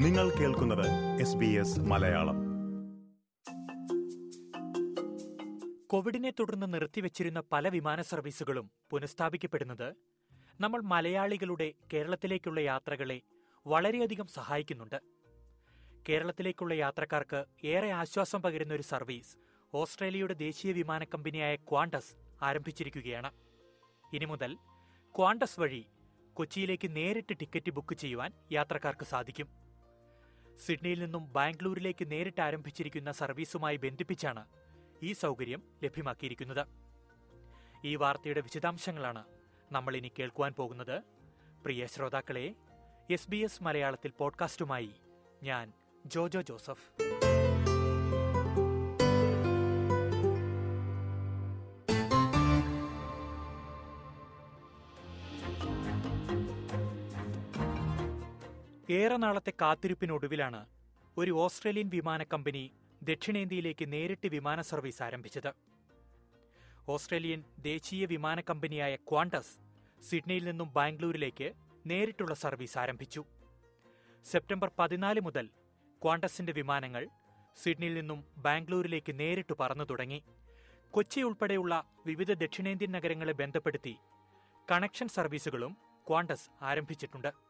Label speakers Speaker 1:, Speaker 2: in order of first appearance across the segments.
Speaker 1: നിങ്ങൾ കേൾക്കുന്നത് മലയാളം.
Speaker 2: കോവിഡിനെ തുടർന്ന് നിർത്തിവെച്ചിരുന്ന പല വിമാന സർവീസുകളും പുനഃസ്ഥാപിക്കപ്പെടുന്നത് നമ്മൾ മലയാളികളുടെ കേരളത്തിലേക്കുള്ള യാത്രകളെ വളരെയധികം സഹായിക്കുന്നുണ്ട്. കേരളത്തിലേക്കുള്ള യാത്രക്കാർക്ക് ഏറെ ആശ്വാസം പകരുന്ന ഒരു സർവീസ് ഓസ്ട്രേലിയയുടെ ദേശീയ വിമാന കമ്പനിയായ ക്വാണ്ടസ് ആരംഭിച്ചിരിക്കുകയാണ്. ഇനി മുതൽ ക്വാണ്ടസ് വഴി കൊച്ചിയിലേക്ക് നേരിട്ട് ടിക്കറ്റ് ബുക്ക് ചെയ്യുവാൻ യാത്രക്കാർക്ക് സാധിക്കും. സിഡ്നിയിൽ നിന്നും ബാംഗ്ലൂരിലേക്ക് നേരിട്ട് ആരംഭിച്ചിരിക്കുന്ന സർവീസുമായി ബന്ധിപ്പിച്ചാണ് ഈ സൗകര്യം ലഭ്യമാക്കിയിരിക്കുന്നത്. ഈ വാർത്തയുടെ വിശദാംശങ്ങളാണ് നമ്മൾ ഇനി കേൾക്കുവാൻ പോകുന്നത്. പ്രിയ ശ്രോതാക്കളെ എസ് ബി എസ് മലയാളത്തിൽ പോഡ്കാസ്റ്റുമായി ഞാൻ ജോജോ ജോസഫ്. ഏറെ നാളത്തെ കാത്തിരിപ്പിനൊടുവിലാണ് ഒരു ഓസ്ട്രേലിയൻ വിമാന കമ്പനി ദക്ഷിണേന്ത്യയിലേക്ക് നേരിട്ട് വിമാന സർവീസ് ആരംഭിച്ചത്. ഓസ്ട്രേലിയൻ ദേശീയ വിമാന കമ്പനിയായ ക്വാണ്ടസ് സിഡ്നിയിൽ നിന്നും ബാംഗ്ലൂരിലേക്ക് നേരിട്ടുള്ള സർവീസ് ആരംഭിച്ചു. സെപ്റ്റംബർ പതിനാല് മുതൽ ക്വാണ്ടസിന്റെ വിമാനങ്ങൾ സിഡ്നിയിൽ നിന്നും ബാംഗ്ലൂരിലേക്ക് നേരിട്ട് പറന്നു തുടങ്ങി. കൊച്ചി ഉൾപ്പെടെയുള്ള വിവിധ ദക്ഷിണേന്ത്യൻ നഗരങ്ങളെ ബന്ധപ്പെടുത്തി കണക്ഷൻ സർവീസുകളും ക്വാണ്ടസ് ആരംഭിച്ചിട്ടുണ്ട്.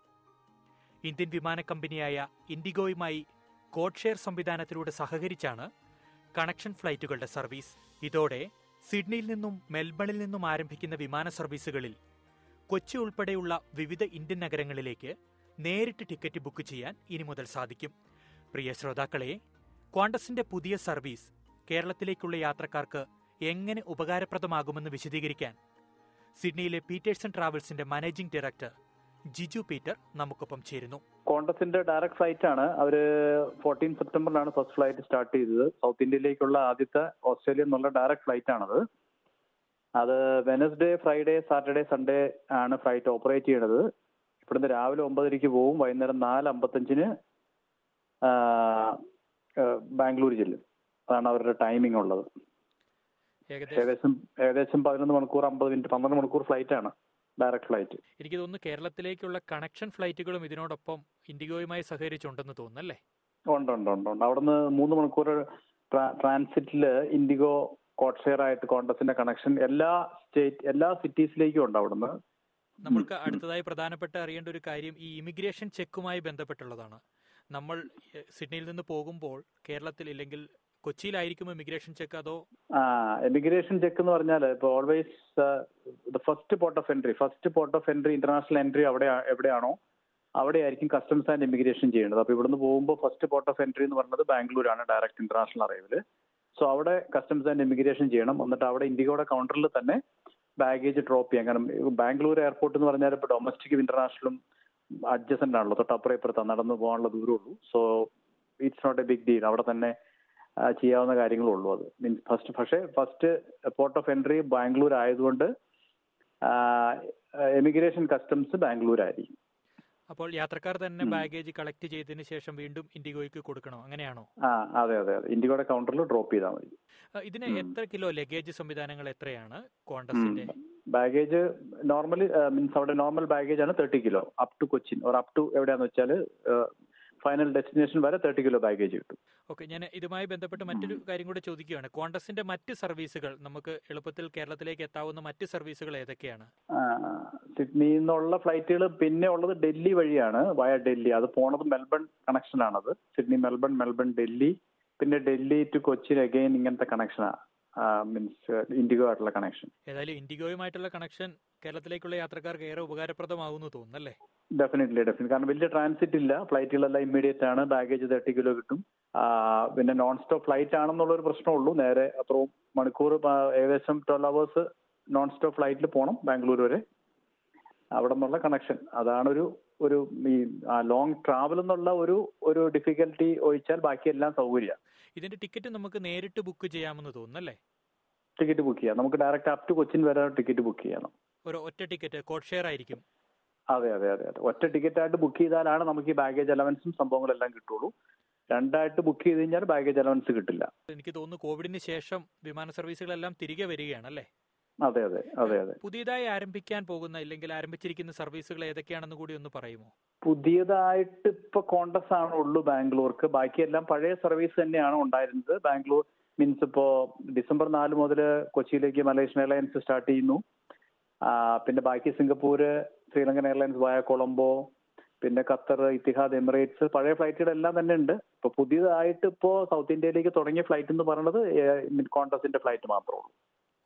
Speaker 2: ഇന്ത്യൻ വിമാന കമ്പനിയായ ഇൻഡിഗോയുമായി കോഡ് ഷെയർ സംവിധാനത്തിലൂടെ സഹകരിച്ചാണ് കണക്ഷൻ ഫ്ലൈറ്റുകളുടെ സർവീസ് ഇതോടെ സിഡ്നിയിൽ നിന്നും മെൽബണിൽ നിന്നും ആരംഭിക്കുന്ന വിമാന സർവീസുകളിൽ കൊച്ചി ഉൾപ്പെടെയുള്ള വിവിധ ഇന്ത്യൻ നഗരങ്ങളിലേക്ക് നേരിട്ട് ടിക്കറ്റ് ബുക്ക് ചെയ്യാൻ ഇനി മുതൽ സാധിക്കും. പ്രിയ ശ്രോതാക്കളെ ക്വാണ്ടസിന്റെ പുതിയ സർവീസ് കേരളത്തിലേക്കുള്ള യാത്രക്കാർക്ക് എങ്ങനെ ഉപകാരപ്രദമാകുമെന്ന് വിശദീകരിക്കാൻ സിഡ്നിയിലെ പീറ്റേഴ്സൺ ട്രാവൽസിന്റെ മാനേജിംഗ് ഡയറക്ടർ ജിജു പീറ്റർ നമുക്കൊപ്പം ചേരുന്നു.
Speaker 3: കോൺഗ്രസിന്റെ ഡയറക്ട് ഫ്ലൈറ്റ് ആണ് അവർ ഫോർട്ടീൻ സെപ്റ്റംബറിലാണ് ഫസ്റ്റ് ഫ്ലൈറ്റ് സ്റ്റാർട്ട് ചെയ്തത്. സൗത്ത് ഇന്ത്യയിലേക്കുള്ള ആദ്യത്തെ ഓസ്ട്രേലിയ എന്നുള്ള ഡയറക്ട് ഫ്ലൈറ്റ് ആണത് അത് വെനസ്ഡേ ഫ്രൈഡേ സാറ്റർഡേ സൺഡേ ആണ് ഫ്ലൈറ്റ് ഓപ്പറേറ്റ് ചെയ്യണത്. ഇവിടുന്ന് രാവിലെ ഒമ്പതരയ്ക്ക് പോവും വൈകുന്നേരം നാല് അമ്പത്തഞ്ചിന് ബാംഗ്ലൂർ ചെല്ലും. അതാണ് അവരുടെ ടൈമിംഗ് ഉള്ളത്.
Speaker 2: ഏകദേശം
Speaker 3: ഏകദേശം പതിനൊന്ന് മണിക്കൂർ അമ്പത് മിനിറ്റ് പന്ത്രണ്ട് മണിക്കൂർ ഫ്ലൈറ്റ് ആണ്. ഡയറക്ട് ഫ്ലൈറ്റ്
Speaker 2: എനിക്ക് തോന്നുന്നു കേരളത്തിലേക്കുള്ള കണക്ഷൻ ഫ്ലൈറ്റുകളും ഇതിനോടൊപ്പം ഇൻഡിഗോയുമായി സഹകരിച്ചുണ്ടെന്ന് തോന്നുന്നല്ലേ?
Speaker 3: ഉണ്ട് ഉണ്ട് ഉണ്ട് ഉണ്ട്. അവിടുന്ന് മൂന്ന് മണിക്കൂർ ട്രാൻസിറ്റിൽ ഇൻഡിഗോ കോട്ട്ഷെയർ ആയിട്ട് കോൺഗ്രസിന്റെ കണക്ഷൻ എല്ലാ സ്റ്റേറ്റ് എല്ലാ സിറ്റീസിലേക്കും ഉണ്ട് അവിടുന്ന്.
Speaker 2: നമ്മൾക്ക് അടുത്തതായി പ്രധാനപ്പെട്ട അറിയേണ്ട ഒരു കാര്യം ഈ ഇമിഗ്രേഷൻ ചെക്കുമായി ബന്ധപ്പെട്ടുള്ളതാണ്. നമ്മൾ സിഡ്നിയിൽ നിന്ന് പോകുമ്പോൾ കേരളത്തിൽ ഇല്ലെങ്കിൽ കൊച്ചിയിലായിരിക്കും ഇമിഗ്രേഷൻ ചെക്ക് അതോ?
Speaker 3: ആ എമിഗ്രേഷൻ ചെക്ക് എന്ന് പറഞ്ഞാൽ ഇപ്പോൾ always the first port of entry first port of entry international entry അവിടെ എവിടെയാണോ അവിടെയായിരിക്കും കസ്റ്റംസ് ആൻഡ് ഇമിഗ്രേഷൻ ചെയ്യേണ്ടത് അപ്പോൾ ഇവിടുന്ന് പോകുമ്പോൾ ഫസ്റ്റ് പോർട്ട് ഓഫ് എൻട്രി എന്ന് പറയുന്നത് ബാംഗ്ലൂരാണ് ഡയറക്റ്റ് ഇന്റർനാഷണൽ അറൈവൽ സോ അവിടെ കസ്റ്റംസ് ആൻഡ് ഇമിഗ്രേഷൻ ചെയ്യണം. എന്നിട്ട് അവിടെ ഇൻഡിഗോയുടെ കൗണ്ടറിൽ തന്നെ ബാഗേജ് ഡ്രോപ്പ് ചെയ്യാം. കാരണം ബാംഗ്ലൂർ എയർപോർട്ട് എന്ന് പറഞ്ഞാൽ ഇപ്പോൾ ഡൊമസ്റ്റിക്കും ഇന്റർനാഷണലും അഡ്ജസന്റ് ആണല്ലോ. തൊട്ടപ്പുറം ഇപ്പുറത്താണ് നടന്നു പോകാനുള്ള ദൂരമുള്ളൂ so it's not a big deal അവിടെ തന്നെ ചെയ്യാവുന്ന കാര്യങ്ങളേ ഉള്ളൂ അത്. മീൻസ് ഫസ്റ്റ് പക്ഷേ first port of entry Bangalore ആയതുകൊണ്ട് എമിഗ്രേഷൻ കസ്റ്റംസ് ബാംഗ്ലൂർ ആയിരിക്കും
Speaker 2: അപ്പോൾ യാത്രക്കാർ തന്നെ ബാഗേജ് കളക്ട് ചെയ്തതിനു ശേഷം വീണ്ടും ഇൻഡിഗോയ്ക്ക് കൊടുക്കണോ? അങ്ങനെയാണോ?
Speaker 3: ആ അതെ അതെ അതെ. ഇൻഡിഗോയുടെ കൗണ്ടറിൽ ഡ്രോപ്പ് ചെയ്താൽ മതി.
Speaker 2: ഇതിന് എത്ര കിലോ ലഗേജ് സംവിധാനങ്ങൾ എത്രയാണ് കോണ്ടസിന്റെ?
Speaker 3: ബാഗേജ് നോർമലി മീൻസ് അവിടെ നോർമൽ ബാഗേജ് ആണ് thirty kilo. Up to Cochin or up to എവിടെയാന്ന് വെച്ചാൽ ഫൈനൽ ഡെസ്റ്റിനേഷൻ വരെ തേർട്ടി കിലോ ബാഗേജ് കിട്ടും.
Speaker 2: ഓക്കെ ഞാൻ ഇതുമായി ബന്ധപ്പെട്ട് മറ്റൊരു കാര്യം കൂടെ ചോദിക്കുകയാണ്. കോൺഗ്രസിന്റെ മറ്റ് സർവീസുകൾ നമുക്ക് എളുപ്പത്തിൽ കേരളത്തിലേക്ക് എത്താവുന്ന മറ്റ് സർവീസുകൾ ഏതൊക്കെയാണ്?
Speaker 3: സിഡ്നിയിൽ നിന്നുള്ള ഫ്ലൈറ്റുകൾ പിന്നെ ഉള്ളത് ഡൽഹി വഴിയാണ് വയ ഡൽഹി. അത് പോണത് മെൽബൺ കണക്ഷൻ ആണത്. Sydney Melbourne Melbourne Delhi. പിന്നെ ഡൽഹി ടു കൊച്ചി അഗൈൻ ഇങ്ങനത്തെ കണക്ഷനാ മീൻസ് ഇൻഡിഗോ ആയിട്ടുള്ള കണക്ഷൻ
Speaker 2: ഏതായാലും ഇൻഡിഗോയുമായിട്ടുള്ള കണക്ഷൻ കേരളത്തിലേക്കുള്ള യാത്രക്കാർക്ക് ഏറെ ഉപകാരപ്രദമാകുന്നു തോന്നുന്നല്ലേ
Speaker 3: ഡെഫിനറ്റ്ലി ഡെഫിനറ്റ് കാരണം വലിയ ട്രാൻസിറ്റ് ഇല്ല. ഫ്ലൈറ്റുകളെല്ലാം ഇമ്മീഡിയറ്റ് ആണ്. ബാഗേജ് തേർട്ടി കിലോ കിട്ടും. പിന്നെ നോൺ സ്റ്റോപ്പ് ഫ്ലൈറ്റ് ആണെന്നുള്ള ഒരു പ്രശ്നമുള്ളൂ. നേരെ അത്രയും മണിക്കൂർ ഏകദേശം ട്വൽവ് അവേഴ്സ് നോൺ സ്റ്റോപ്പ് ഫ്ലൈറ്റിൽ പോകണം ബാംഗ്ലൂർ വരെ. അവിടെ നിന്നുള്ള കണക്ഷൻ അതാണ് ഒരു ഒരു ഈ ലോങ് ട്രാവൽ എന്നുള്ള ഒരു ഒരു ഡിഫിക്കൽട്ടി ഒഴിച്ചാൽ ബാക്കിയെല്ലാം സൗകര്യം.
Speaker 2: ഇതിന്റെ ടിക്കറ്റ് നമുക്ക് നേരിട്ട് ബുക്ക് ചെയ്യാമെന്ന് തോന്നുന്നല്ലേ?
Speaker 3: ടിക്കറ്റ് ബുക്ക് ചെയ്യാം. നമുക്ക് ഡയറക്റ്റ് അപ് ടു കൊച്ചിൻ വരെ ടിക്കറ്റ് ബുക്ക് ചെയ്യണം.
Speaker 2: ഒരു ഒറ്റ ടിക്കറ്റ് കോഡ് ഷെയർ ആയിരിക്കും.
Speaker 3: അതെ അതെ അതെ അതെ. ഒറ്റ ടിക്കറ്റ് ആയിട്ട് ബുക്ക് ചെയ്താലാണ് നമുക്ക് ഈ ബാഗേജ് അലവൻസും സംഭവങ്ങളെല്ലാം കിട്ടുള്ളൂ. രണ്ടായിട്ട് ബുക്ക് ചെയ്ത് കഴിഞ്ഞാൽ ബാഗേജ് അലവൻസ് കിട്ടില്ല.
Speaker 2: എനിക്ക് തോന്നുന്നു കോവിഡിന് ശേഷം വിമാന സർവീസുകളെല്ലാം തിരികെ വരികയാണ് അല്ലേ?
Speaker 3: അതെ അതെ അതെ അതെ.
Speaker 2: പുതിയതായി ആരംഭിക്കാൻ പോകുന്ന അല്ലെങ്കിൽ ആരംഭിച്ചിരിക്കുന്ന സർവീസുകൾ ഏതൊക്കെയാണെന്ന് കൂടി ഒന്ന് പറയുമോ?
Speaker 3: പുതിയതായിട്ട് ഇപ്പൊ കോണ്ടസ് ആണ് ഉള്ളൂ ബാംഗ്ലൂർക്ക്. ബാക്കിയെല്ലാം പഴയ സർവീസ് തന്നെയാണ് ഉണ്ടായിരുന്നത്. ബാംഗ്ലൂർ മീൻസ് ഇപ്പോ ഡിസംബർ നാല് മുതൽ കൊച്ചിയിലേക്ക് മലേഷ്യൻ എയർലൈൻസ് സ്റ്റാർട്ട് ചെയ്യുന്നു. പിന്നെ ബാക്കി സിംഗപ്പൂര് ശ്രീലങ്കൻ എയർലൈൻസ് വായ കൊളംബോ പിന്നെ ഖത്തർ ഇത്തിഹാദ് എമിറേറ്റ്സ് പഴയ ഫ്ലൈറ്റുകളെല്ലാം തന്നെ ഉണ്ട്. ഇപ്പൊ പുതിയതായിട്ട് ഇപ്പോ സൗത്ത് ഇന്ത്യയിലേക്ക് തുടങ്ങിയ ഫ്ലൈറ്റ് എന്ന് പറയുന്നത് കോൺഗ്രസിന്റെ ഫ്ലൈറ്റ് മാത്രമേ ഉള്ളൂ.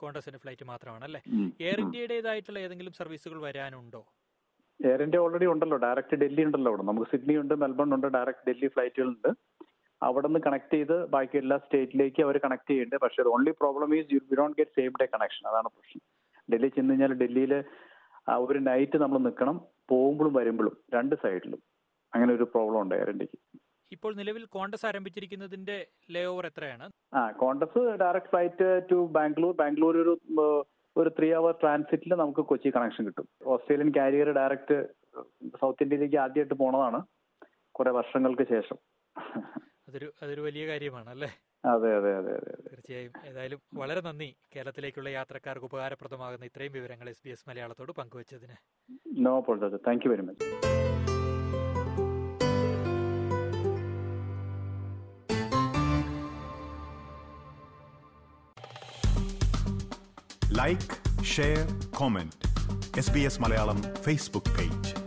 Speaker 2: കോൺഗ്രസിന്റെ ഫ്ലൈറ്റ് മാത്രമാണ് അല്ലേ. എയർ ഇന്ത്യയുടേതായിട്ടുള്ള ഏതെങ്കിലും സർവീസുകൾ വരാനുണ്ടോ?
Speaker 3: എയർ ഇന്ത്യ ഓൾറെഡി ഉണ്ടല്ലോ. ഡയറക്റ്റ് ഡൽഹി ഉണ്ടല്ലോ അവിടെ. നമുക്ക് സിഡ്നി ഉണ്ട് മെൽബൺ ഉണ്ട് ഡയറക്റ്റ് ഡൽഹി ഫ്ലൈറ്റുകളുണ്ട് അവിടെ നിന്ന് കണക്ട് ചെയ്ത് ബാക്കി എല്ലാ സ്റ്റേറ്റിലേക്ക് അവർ കണക്ട് ചെയ്യുന്നുണ്ട്. പക്ഷേ only problem is you don't get same day connection അതാണ് പ്രശ്നം. ഡൽഹി ചെന്ന് കഴിഞ്ഞാൽ ഡൽഹിയിൽ ഒരു നൈറ്റ് നമ്മൾ നിൽക്കണം പോകുമ്പോഴും വരുമ്പോഴും രണ്ട് സൈഡിലും അങ്ങനെ ഒരു പ്രോബ്ലം ഉണ്ട് എയർ ഇന്ത്യയ്ക്ക്
Speaker 2: ഇപ്പോൾ നിലവിൽ കോൺഗ്രസ് ആരംഭിച്ചിരിക്കുന്നതിന്റെ ലേ ഓവർ എത്രയാണ്?
Speaker 3: ആ Congress direct flight to Bangalore. Bangalore ഒരു ഒരു ത്രീ അവർ ട്രാൻസിറ്റിൽ നമുക്ക് കൊച്ചി കണക്ഷൻ കിട്ടും. ഓസ്ട്രേലിയൻ കാരിയർ ഡയറക്റ്റ് സൗത്ത് ഇന്ത്യയിലേക്ക് ആദ്യമായിട്ട് പോണതാണ് കുറെ വർഷങ്ങൾക്ക് ശേഷം.
Speaker 2: അതൊരു അതൊരു വലിയ കാര്യമാണ് അല്ലേ?
Speaker 3: അതെ അതെ അതെ അതെ
Speaker 2: തീർച്ചയായും. ഏതായാലും വളരെ നന്ദി കേരളത്തിലേക്കുള്ള യാത്രക്കാർക്ക് ഉപകാരപ്രദമാകുന്ന ഇത്രയും വിവരങ്ങൾ എസ് ബി എസ് മലയാളത്തോട് പങ്കുവച്ചതിന്.
Speaker 3: No problem thank you very much
Speaker 1: like share comment S B S Malayalam Facebook page